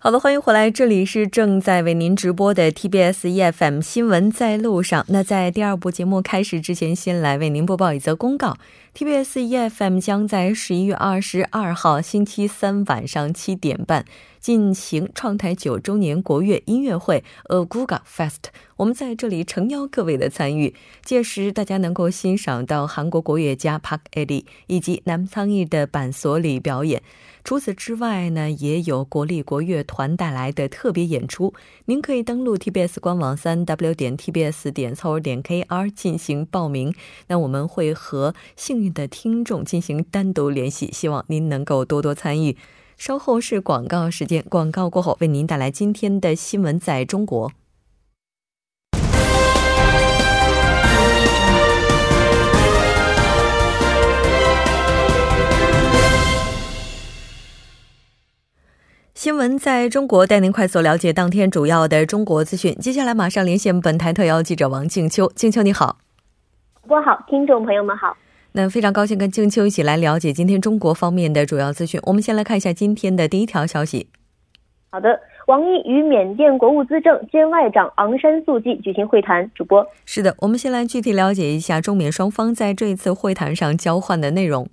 好的，欢迎回来，这里是正在为您直播的 TBS EFM 新闻在路上。那在第二部节目开始之前，先来为您播报一则公告：TBS EFM 将在十一月二十二号星期三晚上七点半。进行创台九周年国乐音乐会 A Guga Fest，我们在这里诚邀各位的参与。届时，大家能够欣赏到韩国国乐家 Park Edi 以及南仓义的板索里表演。除此之外呢，也有国立国乐团带来的特别演出。您可以登录 TBS 官网三 W 点 TBS 点 c 点 KR 进行报名。那我们会和幸运的听众进行单独联系，希望您能够多多参与。稍后是广告时间，广告过后为您带来今天的新闻在中国。新闻在中国，带您快速了解当天主要的中国资讯。接下来马上连线本台特邀记者王静秋，静秋你好，主播好，听众朋友们好。那非常高兴跟静秋一起来了解今天中国方面的主要资讯。我们先来看一下今天的第一条消息。好的，王毅与缅甸国务资政兼外长昂山素季举行会谈。主播是的，我们先来具体了解一下中缅双方在这一次会谈上交换的内容。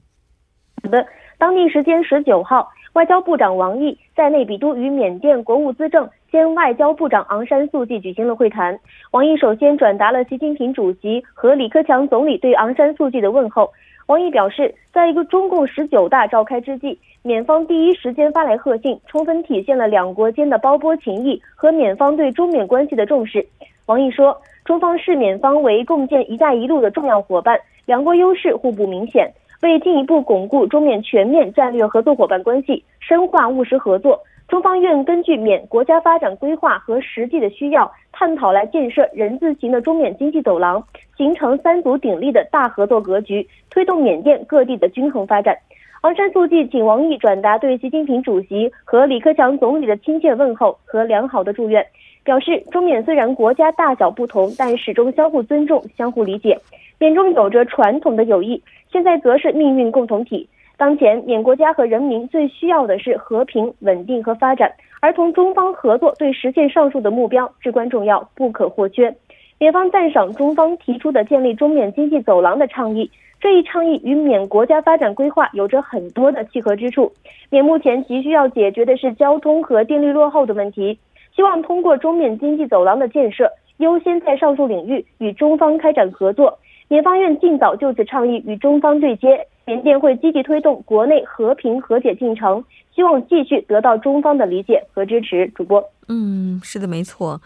好的，当地时间十九号，外交部长王毅在内比都与缅甸国务资政。兼外交部长昂山素季举行了会谈，王毅首先转达了习近平主席和李克强总理对昂山素季的问候。王毅表示，在一个中共十九大召开之际，缅方第一时间发来贺信，充分体现了两国间的胞波情谊和缅方对中缅关系的重视。王毅说，中方视缅方为共建“一带一路”的重要伙伴，两国优势互不明显，为进一步巩固中缅全面战略合作伙伴关系，深化务实合作。中方愿根据缅国家发展规划和实际的需要，探讨来建设人字形的中缅经济走廊，形成三足鼎立的大合作格局，推动缅甸各地的均衡发展。昂山素季请王毅转达对习近平主席和李克强总理的亲切问候和良好的祝愿，表示中缅虽然国家大小不同，但始终相互尊重、相互理解，缅中有着传统的友谊，现在则是命运共同体。当前，缅国家和人民最需要的是和平、稳定和发展，而同中方合作对实现上述的目标至关重要、不可或缺。缅方赞赏中方提出的建立中缅经济走廊的倡议，这一倡议与缅国家发展规划有着很多的契合之处。缅目前急需要解决的是交通和电力落后的问题，希望通过中缅经济走廊的建设，优先在上述领域与中方开展合作。缅方愿尽早就此倡议与中方对接。缅甸会积极推动国内和平和解进程，希望继续得到中方的理解和支持。主播，嗯，是的，没错。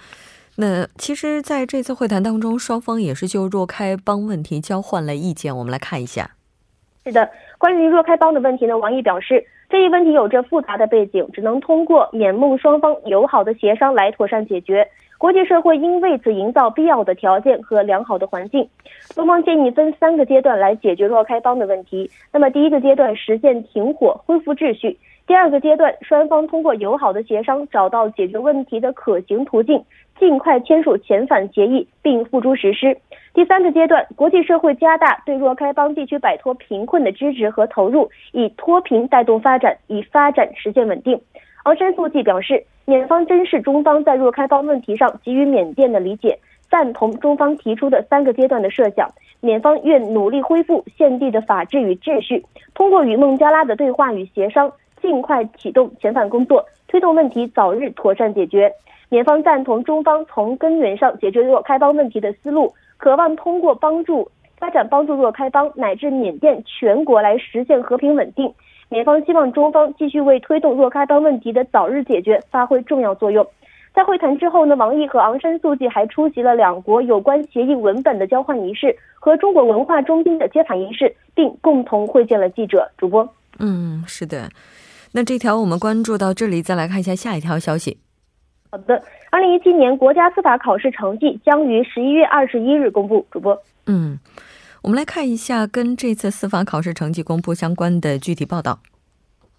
那其实，在这次会谈当中，双方也是就若开邦问题交换了意见。我们来看一下。是的，关于若开邦的问题呢，王毅表示，这一问题有着复杂的背景，只能通过缅孟双方友好的协商来妥善解决。国际社会应为此营造必要的条件和良好的环境。中方建议分三个阶段来解决若开邦的问题。那么，第一个阶段实现停火、恢复秩序；第二个阶段，双方通过友好的协商找到解决问题的可行途径，尽快签署遣返协议并付诸实施；第三个阶段，国际社会加大对若开邦地区摆脱贫困的支持和投入，以脱贫带动发展，以发展实现稳定。昂山素季表示。缅方珍视中方在若开邦问题上给予缅甸的理解，赞同中方提出的三个阶段的设想。缅方愿努力恢复现地的法治与秩序，通过与孟加拉的对话与协商，尽快启动遣返工作，推动问题早日妥善解决。缅方赞同中方从根源上解决若开邦问题的思路，渴望通过帮助发展帮助若开邦乃至缅甸全国来实现和平稳定。缅方希望中方继续为推动若开邦问题的早日解决发挥重要作用。在会谈之后呢，王毅和昂山素季还出席了两国有关协议文本的交换仪式和中国文化中心的揭牌仪式，并共同会见了记者。主播，嗯，是的。那这条我们关注到这里，再来看一下下一条消息。好的，二零一七年国家司法考试成绩将于十一月二十一日公布。主播，嗯。我们来看一下跟这次司法考试成绩公布相关的具体报道。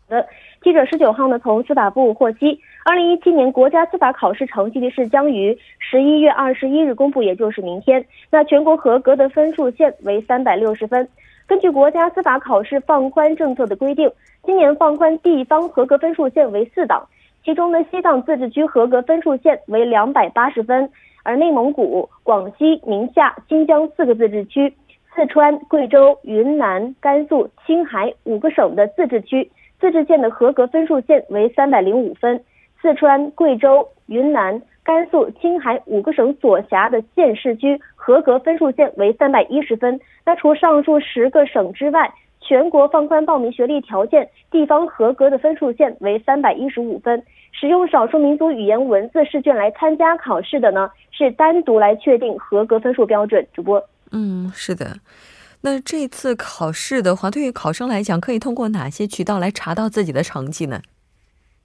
的记者十九号呢，从司法部获悉，二零一七年国家司法考试成绩是将于十一月二十一日公布，也就是明天。那全国合格的分数线为三百六十分。根据国家司法考试放宽政策的规定，今年放宽地方合格分数线为四档，其中呢，西藏自治区合格分数线为两百八十分，而内蒙古、广西、宁夏、新疆四个自治区，四川、贵州、云南、甘肃、青海五个省的自治区。自治县的合格分数线为三百零五分，四川、贵州、云南、甘肃、青海五个省所辖的县市区合格分数线为三百一十分。那除上述十个省之外，全国放宽报名学历条件，地方合格的分数线为三百一十五分。使用少数民族语言文字试卷来参加考试的呢，是单独来确定合格分数标准。主播，嗯，是的。那这次考试的话，对于考生来讲，可以通过哪些渠道来查到自己的成绩呢？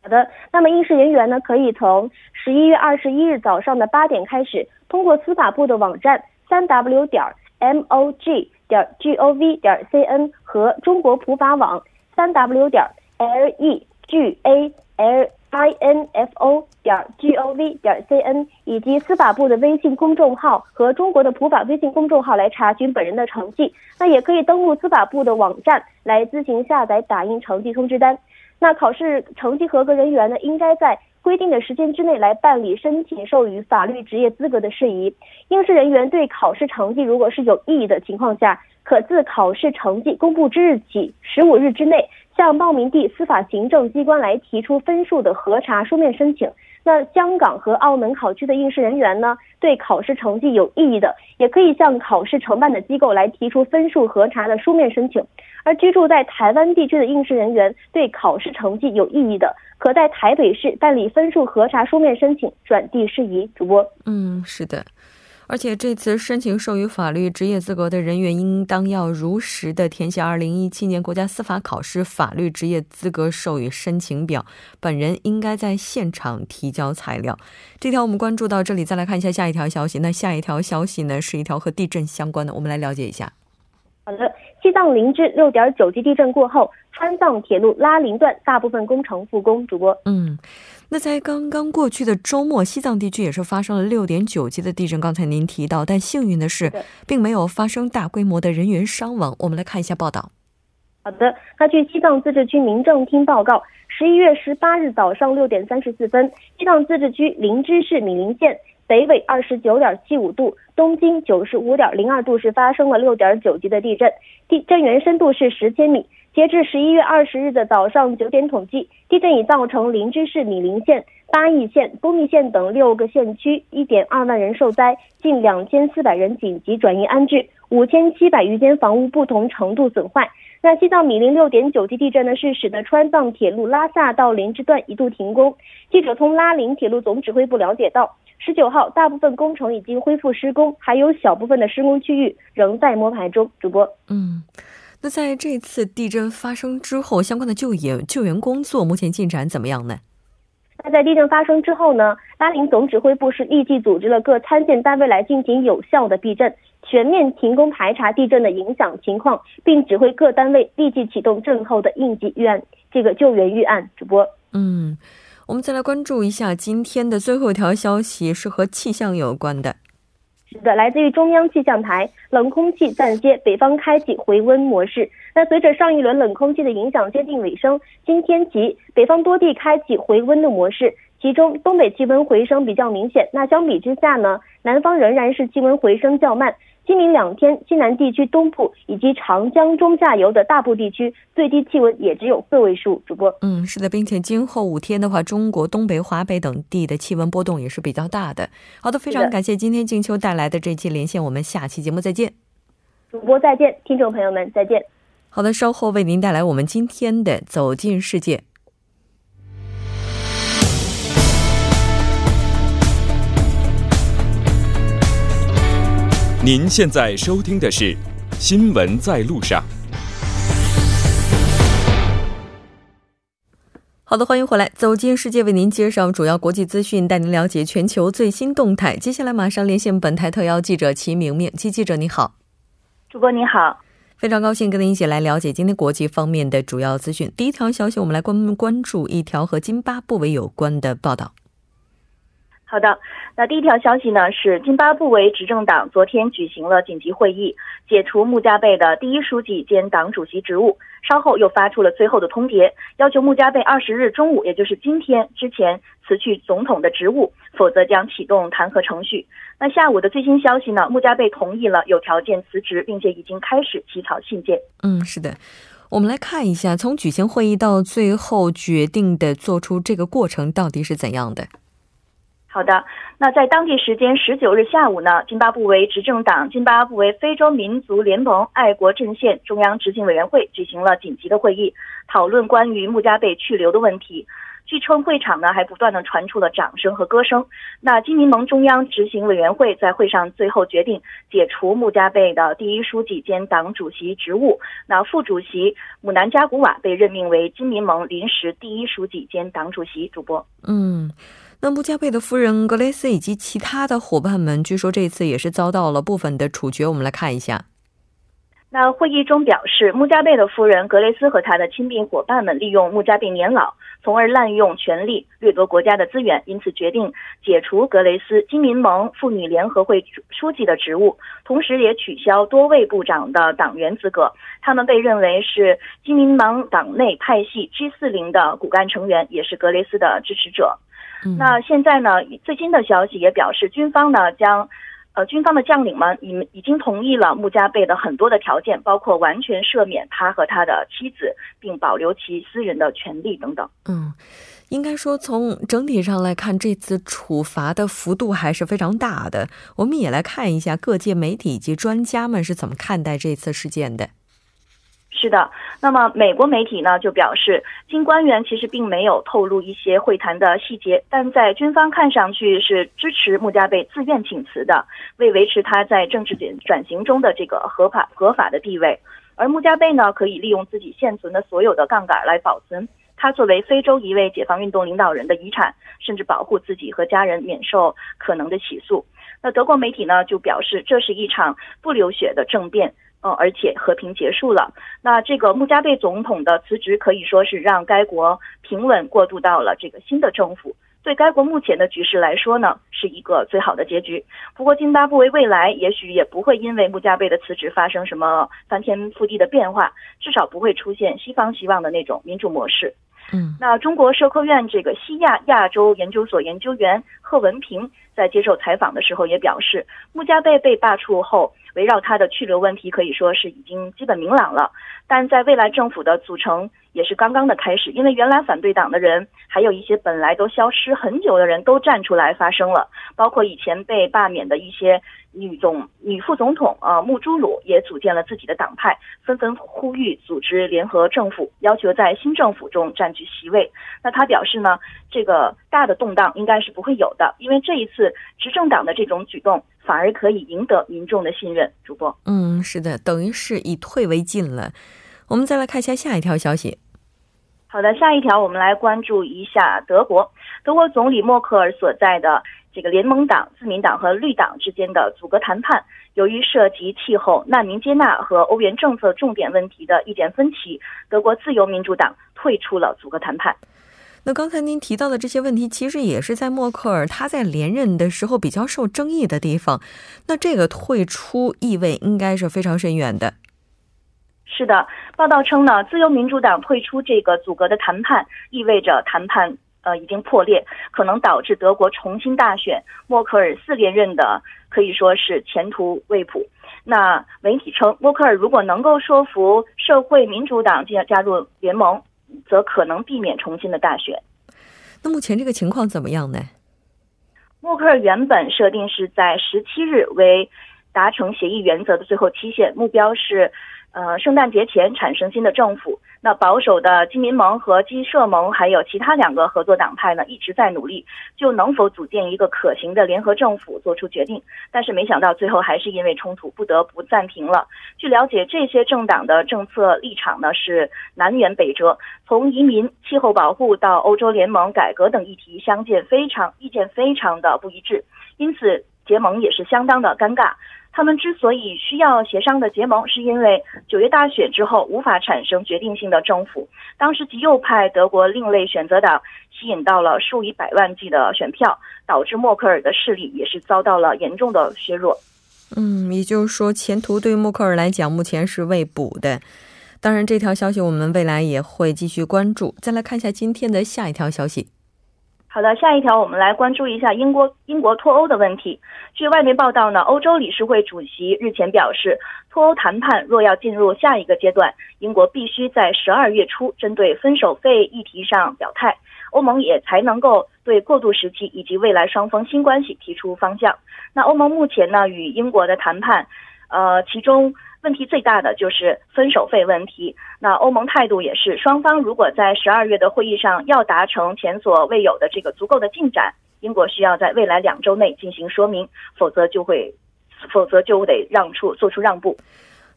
好的，那么应试人员呢，可以从十一月二十一日早上的八点开始，通过司法部的网站三 w 点 m o g 点 g o v 点 c n 和中国普法网三 w 点 l e g a l i n f o 点 g o v 点 c n 以及司法部的微信公众号和中国的普法微信公众号来查询本人的成绩。那也可以登录司法部的网站来自行下载打印成绩通知单。那考试成绩合格人员呢，应该在规定的时间之内来办理申请授予法律职业资格的事宜。应试人员对考试成绩如果是有异议的情况下，可自考试成绩公布之日起十五日之内。向报名地司法行政机关来提出分数的核查书面申请。那香港和澳门考区的应试人员呢，对考试成绩有异议的，也可以向考试承办的机构来提出分数核查的书面申请。而居住在台湾地区的应试人员对考试成绩有异议的，可在台北市办理分数核查书面申请转递事宜。主播，嗯，是的。而且这次申请授予法律职业资格的人员，应当要如实的填写2017年国家司法考试法律职业资格授予申请表。本人应该在现场提交材料。这条我们关注到这里，再来看一下下一条消息。那下一条消息呢，是一条和地震相关的，我们来了解一下。好的，西藏林芝六点九级地震过后，川藏铁路拉林段大部分工程复工。主播，嗯。那在刚刚过去的周末，西藏地区也是发生了六点九级的地震。刚才您提到，但幸运的是，并没有发生大规模的人员伤亡。我们来看一下报道。好的，那据西藏自治区民政厅报告，十一月十八日早上六点三十四分，西藏自治区林芝市米林县北纬二十九点七五度，东经九十五点零二度是发生了六点九级的地震，地震源深度是十千米。截至十一月二十日的早上九点统计，地震已造成林芝市米林县、巴邑县、丰密县等六个县区一点二万人受灾，近两千四百人紧急转移安置，五千七百余间房屋不同程度损坏。那西藏米林六点九级地震呢，是使得川藏铁路拉萨到林芝段一度停工。记者从拉林铁路总指挥部了解到，十九号大部分工程已经恢复施工，还有小部分的施工区域仍在摸排中。主播，嗯。那在这次地震发生之后，相关的救援救援工作目前进展怎么样呢？那在地震发生之后呢，拉林总指挥部是立即组织了各参建单位来进行有效的避震，全面停工排查地震的影响情况，并指挥各单位立即启动震后的应急预案这个救援预案。主播，嗯，我们再来关注一下今天的最后一条消息，是和气象有关的。的，来自于中央气象台，冷空气暂歇，北方开启回温模式。那随着上一轮冷空气的影响接近尾声，今天起北方多地开启回温的模式，其中东北气温回升比较明显。那相比之下呢，南方仍然是气温回升较慢。今明两天，西南地区东部以及长江中下游的大部地区最低气温也只有个位数。主播，嗯，是的，并且今后五天的话，中国东北、华北等地的气温波动也是比较大的。好的，非常感谢今天静秋带来的这期连线，我们下期节目再见。主播再见，听众朋友们再见。好的，稍后为您带来我们今天的走进世界。您现在收听的是《新闻在路上》。好的，欢迎回来，走进世界，为您介绍主要国际资讯，带您了解全球最新动态。接下来马上连线本台特邀记者齐明明，齐记者你好。主播你好，非常高兴跟您一起来了解今天国际方面的主要资讯。第一条消息，我们来关关注一条和津巴布韦有关的报道。好的，那第一条消息呢是津巴布韦执政党昨天举行了紧急会议，解除穆加贝的第一书记兼党主席职务。稍后又发出了最后的通牒，要求穆加贝二十日中午，也就是今天之前辞去总统的职务，否则将启动弹劾程序。那下午的最新消息呢？穆加贝同意了有条件辞职，并且已经开始起草信件。嗯，是的，我们来看一下，从举行会议到最后决定的做出这个过程到底是怎样的。好的，那在当地时间十九日下午呢，津巴布韦执政党津巴布韦非洲民族联盟爱国阵线中央执行委员会举行了紧急的会议，讨论关于穆加贝去留的问题。据称，会场呢还不断的传出了掌声和歌声。那金民盟中央执行委员会在会上最后决定解除穆加贝的第一书记兼党主席职务。那副主席姆南加古瓦被任命为金民盟临时第一书记兼党主席。主播，嗯。那穆加贝的夫人格雷斯以及其他的伙伴们，据说这次也是遭到了部分的处决。我们来看一下。那会议中表示，穆加贝的夫人格雷斯和他的亲密伙伴们利用穆加贝年老，从而滥用权力，掠夺国家的资源，因此决定解除格雷斯金民盟妇女联合会书记的职务，同时也取消多位部长的党员资格。他们被认为是金民盟党内派系 G 四零的骨干成员，也是格雷斯的支持者。那现在呢？最新的消息也表示，军方呢将，呃，军方的将领们已已经同意了穆加贝的很多的条件，包括完全赦免他和他的妻子，并保留其私人的权利等等。嗯，应该说从整体上来看，这次处罚的幅度还是非常大的。我们也来看一下各界媒体以及专家们是怎么看待这次事件的。是的，那么美国媒体呢就表示，新官员其实并没有透露一些会谈的细节，但在军方看上去是支持穆加贝自愿请辞的，为维持他在政治转转型中的这个合法合法的地位。而穆加贝呢，可以利用自己现存的所有的杠杆来保存他作为非洲一位解放运动领导人的遗产，甚至保护自己和家人免受可能的起诉。那德国媒体呢就表示，这是一场不流血的政变。嗯，而且和平结束了。那这个穆加贝总统的辞职可以说是让该国平稳过渡到了这个新的政府。对该国目前的局势来说呢，是一个最好的结局。不过，津巴布韦未来也许也不会因为穆加贝的辞职发生什么翻天覆地的变化，至少不会出现西方希望的那种民主模式。嗯，那中国社科院这个西亚亚洲研究所研究员贺文平在接受采访的时候也表示，穆加贝被罢黜后。围绕他的去留问题可以说是已经基本明朗了，但在未来政府的组成也是刚刚的开始，因为原来反对党的人，还有一些本来都消失很久的人都站出来发声了，包括以前被罢免的一些女总、女副总统啊穆朱鲁也组建了自己的党派，纷纷呼吁组织联合政府，要求在新政府中占据席位。那他表示呢，这个大的动荡应该是不会有的，因为这一次执政党的这种举动。反而可以赢得民众的信任。主播，嗯，是的，等于是以退为进了。我们再来看一下下一条消息。好的，下一条我们来关注一下德国。德国总理默克尔所在的这个联盟党、自民党和绿党之间的阻隔谈判，由于涉及气候、难民接纳和欧元政策重点问题的意见分歧，德国自由民主党退出了阻隔谈判。那刚才您提到的这些问题，其实也是在默克尔他在连任的时候比较受争议的地方。那这个退出意味应该是非常深远的。是的，报道称呢，自由民主党退出这个阻隔的谈判，意味着谈判呃已经破裂，可能导致德国重新大选，默克尔四连任的可以说是前途未卜。那媒体称，默克尔如果能够说服社会民主党加加入联盟。则可能避免重新的大选。那目前这个情况怎么样呢？默克尔原本设定是在十七日为达成协议原则的最后期限，目标是。呃，圣诞节前产生新的政府。那保守的基民盟和基社盟，还有其他两个合作党派呢，一直在努力，就能否组建一个可行的联合政府做出决定。但是没想到最后还是因为冲突不得不暂停了。据了解，这些政党的政策立场呢是南辕北辙，从移民、气候保护到欧洲联盟改革等议题相见非常意见非常的不一致，因此结盟也是相当的尴尬。他们之所以需要协商的结盟，是因为九月大选之后无法产生决定性的政府。当时极右派德国另类选择党吸引到了数以百万计的选票，导致默克尔的势力也是遭到了严重的削弱。嗯，也就是说，前途对于默克尔来讲目前是未卜的。当然，这条消息我们未来也会继续关注。再来看一下今天的下一条消息。好的，下一条我们来关注一下英国英国脱欧的问题。据外媒报道呢，欧洲理事会主席日前表示，脱欧谈判若要进入下一个阶段，英国必须在十二月初针对分手费议题上表态，欧盟也才能够对过渡时期以及未来双方新关系提出方向。那欧盟目前呢与英国的谈判，呃，其中。问题最大的就是分手费问题。那欧盟态度也是，双方如果在十二月的会议上要达成前所未有的这个足够的进展，英国需要在未来两周内进行说明，否则就会，否则就得让出做出让步。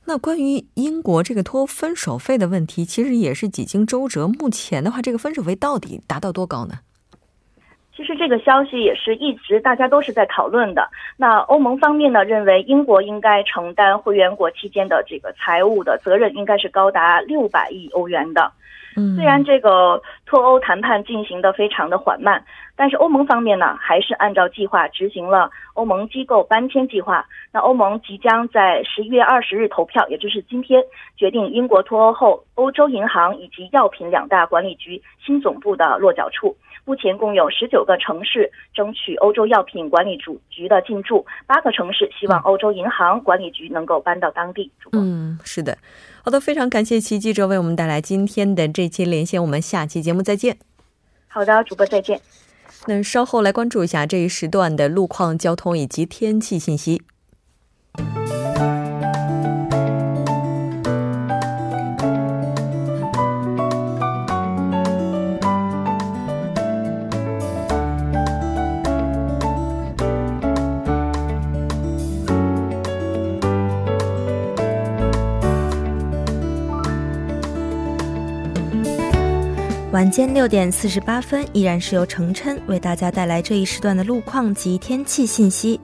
那关于英国这个拖分手费的问题，其实也是几经周折。目前的话，这个分手费到底达到多高呢？其实这个消息也是一直大家都是在讨论的。那欧盟方面呢，认为英国应该承担会员国期间的这个财务的责任，应该是高达六百亿欧元的。嗯，虽然这个脱欧谈判进行的非常的缓慢，但是欧盟方面呢，还是按照计划执行了欧盟机构搬迁计划。那欧盟即将在十一月二十日投票，也就是今天决定英国脱欧后欧洲银行以及药品两大管理局新总部的落脚处。目前共有十九个城市争取欧洲药品管理主局的进驻，八个城市希望欧洲银行管理局能够搬到当地。嗯，是的，好的，非常感谢齐记者为我们带来今天的这期连线，我们下期节目再见。好的，主播再见。那稍后来关注一下这一时段的路况、交通以及天气信息。晚间六点四十八分，依然是由程琛为大家带来这一时段的路况及天气信息。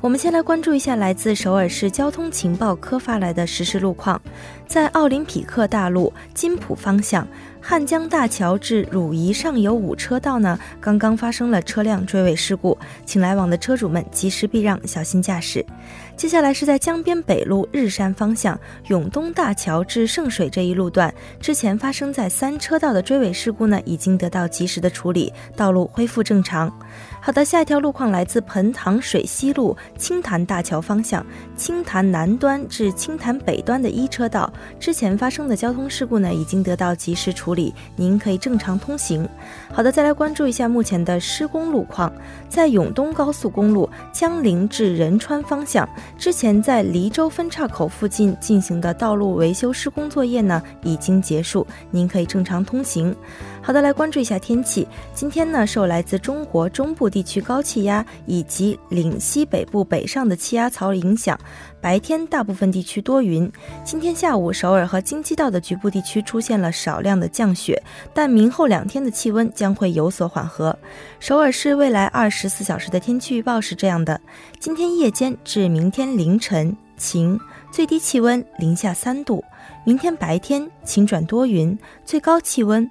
我们先来关注一下来自首尔市交通情报科发来的实时路况，在奥林匹克大路金浦方向。汉江大桥至汝仪上游五车道呢，刚刚发生了车辆追尾事故，请来往的车主们及时避让，小心驾驶。接下来是在江边北路日山方向永东大桥至圣水这一路段，之前发生在三车道的追尾事故呢，已经得到及时的处理，道路恢复正常。好的，下一条路况来自彭塘水西路青潭大桥方向青潭南端至青潭北端的一车道，之前发生的交通事故呢，已经得到及时处理，您可以正常通行。好的，再来关注一下目前的施工路况，在永东高速公路江陵至仁川方向，之前在黎州分岔口附近进行的道路维修施工作业呢，已经结束，您可以正常通行。好的，来关注一下天气。今天呢，受来自中国中部地区高气压以及岭西北部北上的气压槽影响，白天大部分地区多云。今天下午，首尔和京畿道的局部地区出现了少量的降雪，但明后两天的气温将会有所缓和。首尔市未来二十四小时的天气预报是这样的：今天夜间至明天凌晨晴，最低气温零下三度；明天白天晴转多云，最高气温。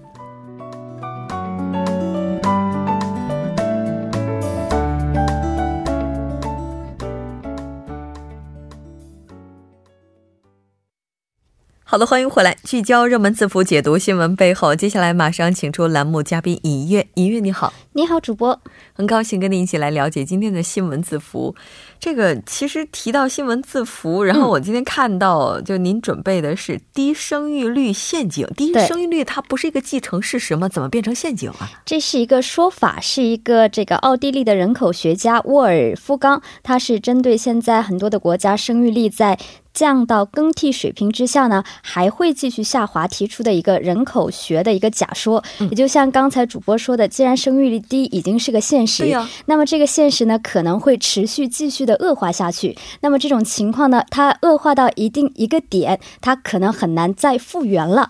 好的，欢迎回来，聚焦热门字符，解读新闻背后。接下来马上请出栏目嘉宾尹月，尹月你好，你好，主播，很高兴跟您一起来了解今天的新闻字符。这个其实提到新闻字符，然后我今天看到，就您准备的是低生育率陷阱。低生育率它不是一个既成事实吗？怎么变成陷阱啊？这是一个说法，是一个这个奥地利的人口学家沃尔夫冈，他是针对现在很多的国家生育率在降到更替水平之下呢，还会继续下滑，提出的一个人口学的一个假说。也就像刚才主播说的，既然生育率低已经是个现实，那么这个现实呢可能会持续继续的恶化下去。那么这种情况呢，它恶化到一定一个点，它可能很难再复原了。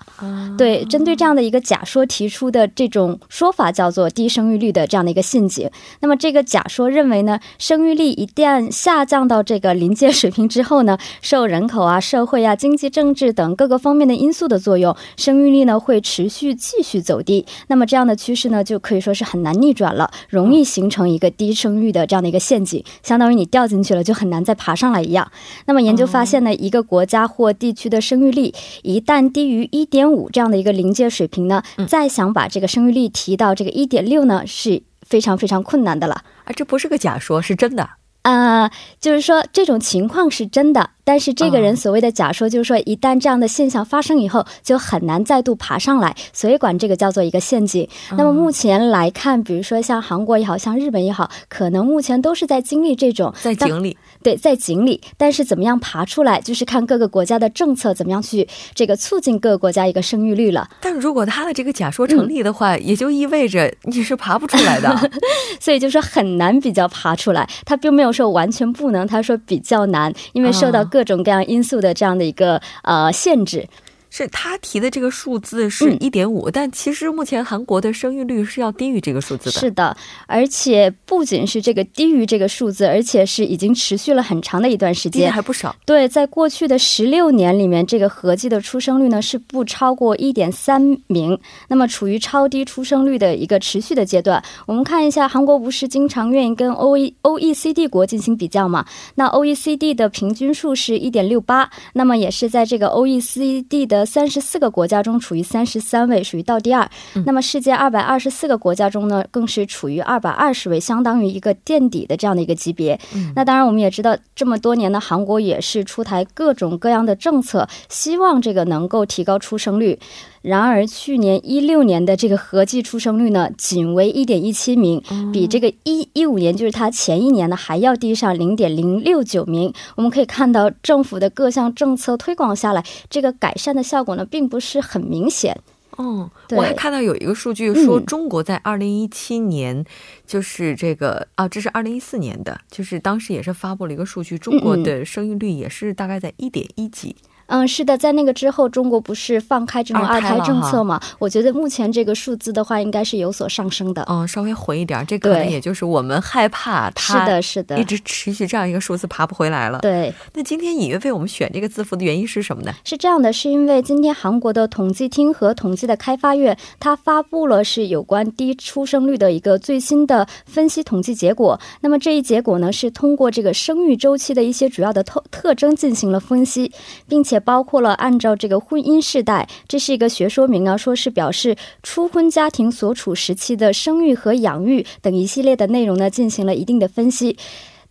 对，针对这样的一个假说提出的这种说法叫做低生育率的这样的一个陷阱。那么这个假说认为呢，生育率一旦下降到这个临界水平之后呢，受人口啊、社会啊、经济、政治等各个方面的因素的作用，生育率呢会持续继续走低。那么这样的趋势呢，就可以说是很难逆转了，容易形成一个低生育的这样的一个陷阱，相当于你掉进去了就很难再爬上来一样。那么研究发现呢，一个国家或地区的生育率一旦低于一点五这样的一个临界水平呢，再想把这个生育率提到这个一点六呢，是非常非常困难的了。啊，这不是个假说，是真的。啊、就是说这种情况是真的，但是这个人所谓的假说，就是说一旦这样的现象发生以后，就很难再度爬上来，所以管这个叫做一个陷阱。那么目前来看，比如说像韩国也好像日本也好，可能目前都是在经历这种在井里，对，在井里，但是怎么样爬出来，就是看各个国家的政策怎么样去这个促进各个国家一个生育率了。但如果他的这个假说成立的话，也就意味着你是爬不出来的。所以就说很难比较爬出来，他并没有说完全不能，他说比较难，因为受到各种各样因素的这样的一个、呃限制。是他提的这个数字是嗯一点五，但其实目前韩国的生育率是要低于这个数字的。是的，而且不仅是这个低于这个数字，而且是已经持续了很长的一段时间。还不少。对，在过去的十六年里面，这个合计的出生率呢是不超过一点三名，那么处于超低出生率的一个持续的阶段。我们看一下，韩国不是经常愿意跟 O E O E C D 国进行比较嘛？那 O E C D 的平均数是一点六八，那么也是在这个 O E C D 的三十四个国家中处于三十三位，属于倒第二。那么世界二百二十四个国家中呢，更是处于二百二十位，相当于一个垫底的这样的一个级别。那当然，我们也知道，这么多年呢，韩国也是出台各种各样的政策，希望这个能够提高出生率。然而，去年一六年的这个合计出生率呢，仅为一点一七名，比这个一一五年，就是它前一年呢，还要低上零点零六九名。我们可以看到，政府的各项政策推广下来，这个改善的效果呢，并不是很明显。哦，我还看到有一个数据说，嗯中国在二零一七年，就是这个啊，这是二零一四年的，就是当时也是发布了一个数据，中国的生育率也是大概在一点一几。嗯，是的，在那个之后，中国不是放开这种二胎政策嘛？我觉得目前这个数字的话，应该是有所上升的。嗯，稍微回一点，这可能也就是我们害怕它是的，是的一，直持续这样一个数字爬不回来了。对。那今天尹月为我们选这个字符的原因是什么呢？是这样的，是因为今天韩国的统计厅和统计的开发院，它发布了是有关低出生率的一个最新的分析统计结果。那么这一结果呢，是通过这个生育周期的一些主要的特特征进行了分析，并且包括了按照这个婚姻世代，这是一个学说名啊，说是表示初婚家庭所处时期的生育和养育等一系列的内容呢，进行了一定的分析。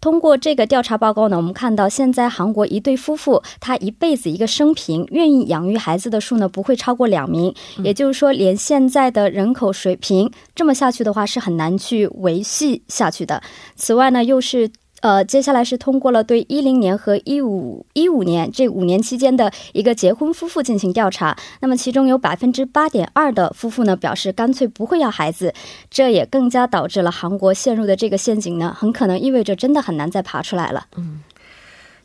通过这个调查报告呢，我们看到现在韩国一对夫妇，他一辈子一个生平愿意养育孩子的数呢，不会超过两名。也就是说，连现在的人口水平这么下去的话，是很难去维系下去的。此外呢，又是。呃，接下来是通过了对一零年和一五一五年这五年期间的一个结婚夫妇进行调查，那么其中有百分之八点二的夫妇呢表示干脆不会要孩子，这也更加导致了韩国陷入的这个陷阱呢，很可能意味着真的很难再爬出来了。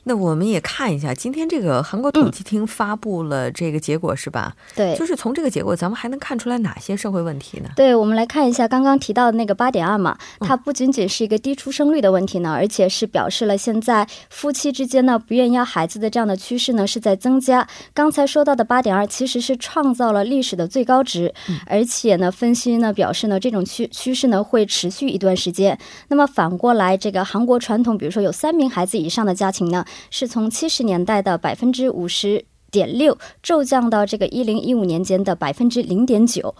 那我们也看一下，今天这个韩国统计厅发布了这个结果，是吧？对，就是从这个结果，咱们还能看出来哪些社会问题呢？对，我们来看一下刚刚提到的那个八点二嘛，它不仅仅是一个低出生率的问题呢，而且是表示了现在夫妻之间呢不愿意要孩子的这样的趋势呢是在增加。刚才说到的八点二其实是创造了历史的最高值，而且呢分析呢表示呢这种趋趋势呢会持续一段时间。那么反过来，这个韩国传统，比如说有三名孩子以上的家庭呢，是从七十年代的百分之五十点六骤降到这个一零一五年间的百分之零点九。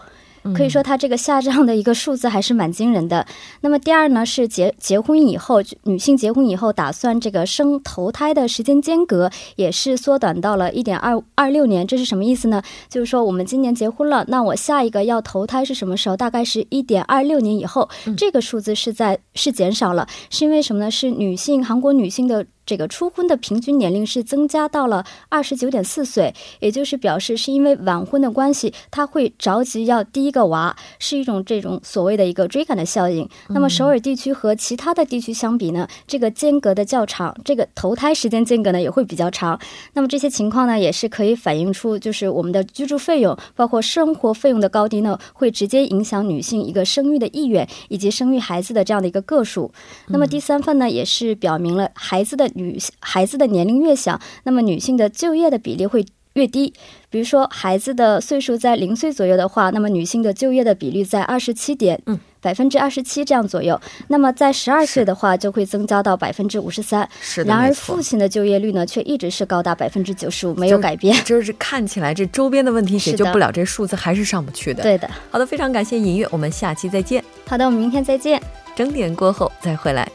可以说，它这个下降的一个数字还是蛮惊人的。那么第二呢，是结结婚以后，女性结婚以后打算这个生头胎的时间间隔也是缩短到了一点二二六年。这是什么意思呢？就是说我们今年结婚了，那我下一个要投胎是什么时候？大概是一点二六年以后。这个数字是在是减少了，是因为什么呢？是女性韩国女性的。这个初婚的平均年龄是增加到了二十九点四岁，也就是表示是因为晚婚的关系，他会着急要第一个娃，是一种这种所谓的一个追赶的效应。那么首尔地区和其他的地区相比呢，这个间隔的较长，这个投胎时间间隔呢也会比较长。那么这些情况呢，也是可以反映出就是我们的居住费用，包括生活费用的高低呢，会直接影响女性一个生育的意愿以及生育孩子的这样的一个个数。那么第三份呢，也是表明了孩子的女孩子的年龄越小，那么女性的就业的比例会越低。比如说，孩子的岁数在零岁左右的话，那么女性的就业的比率在二十七点，嗯，百分之二十七这样左右。那么在十二岁的话，就会增加到百分之五十三。是的，然而父亲的就业率呢，却一直是高达百分之九十五，没有改变。就是看起来这周边的问题解决不了，这数字还是上不去的。对的。好的，非常感谢尹月，我们下期再见。好的，我们明天再见。整点过后再回来。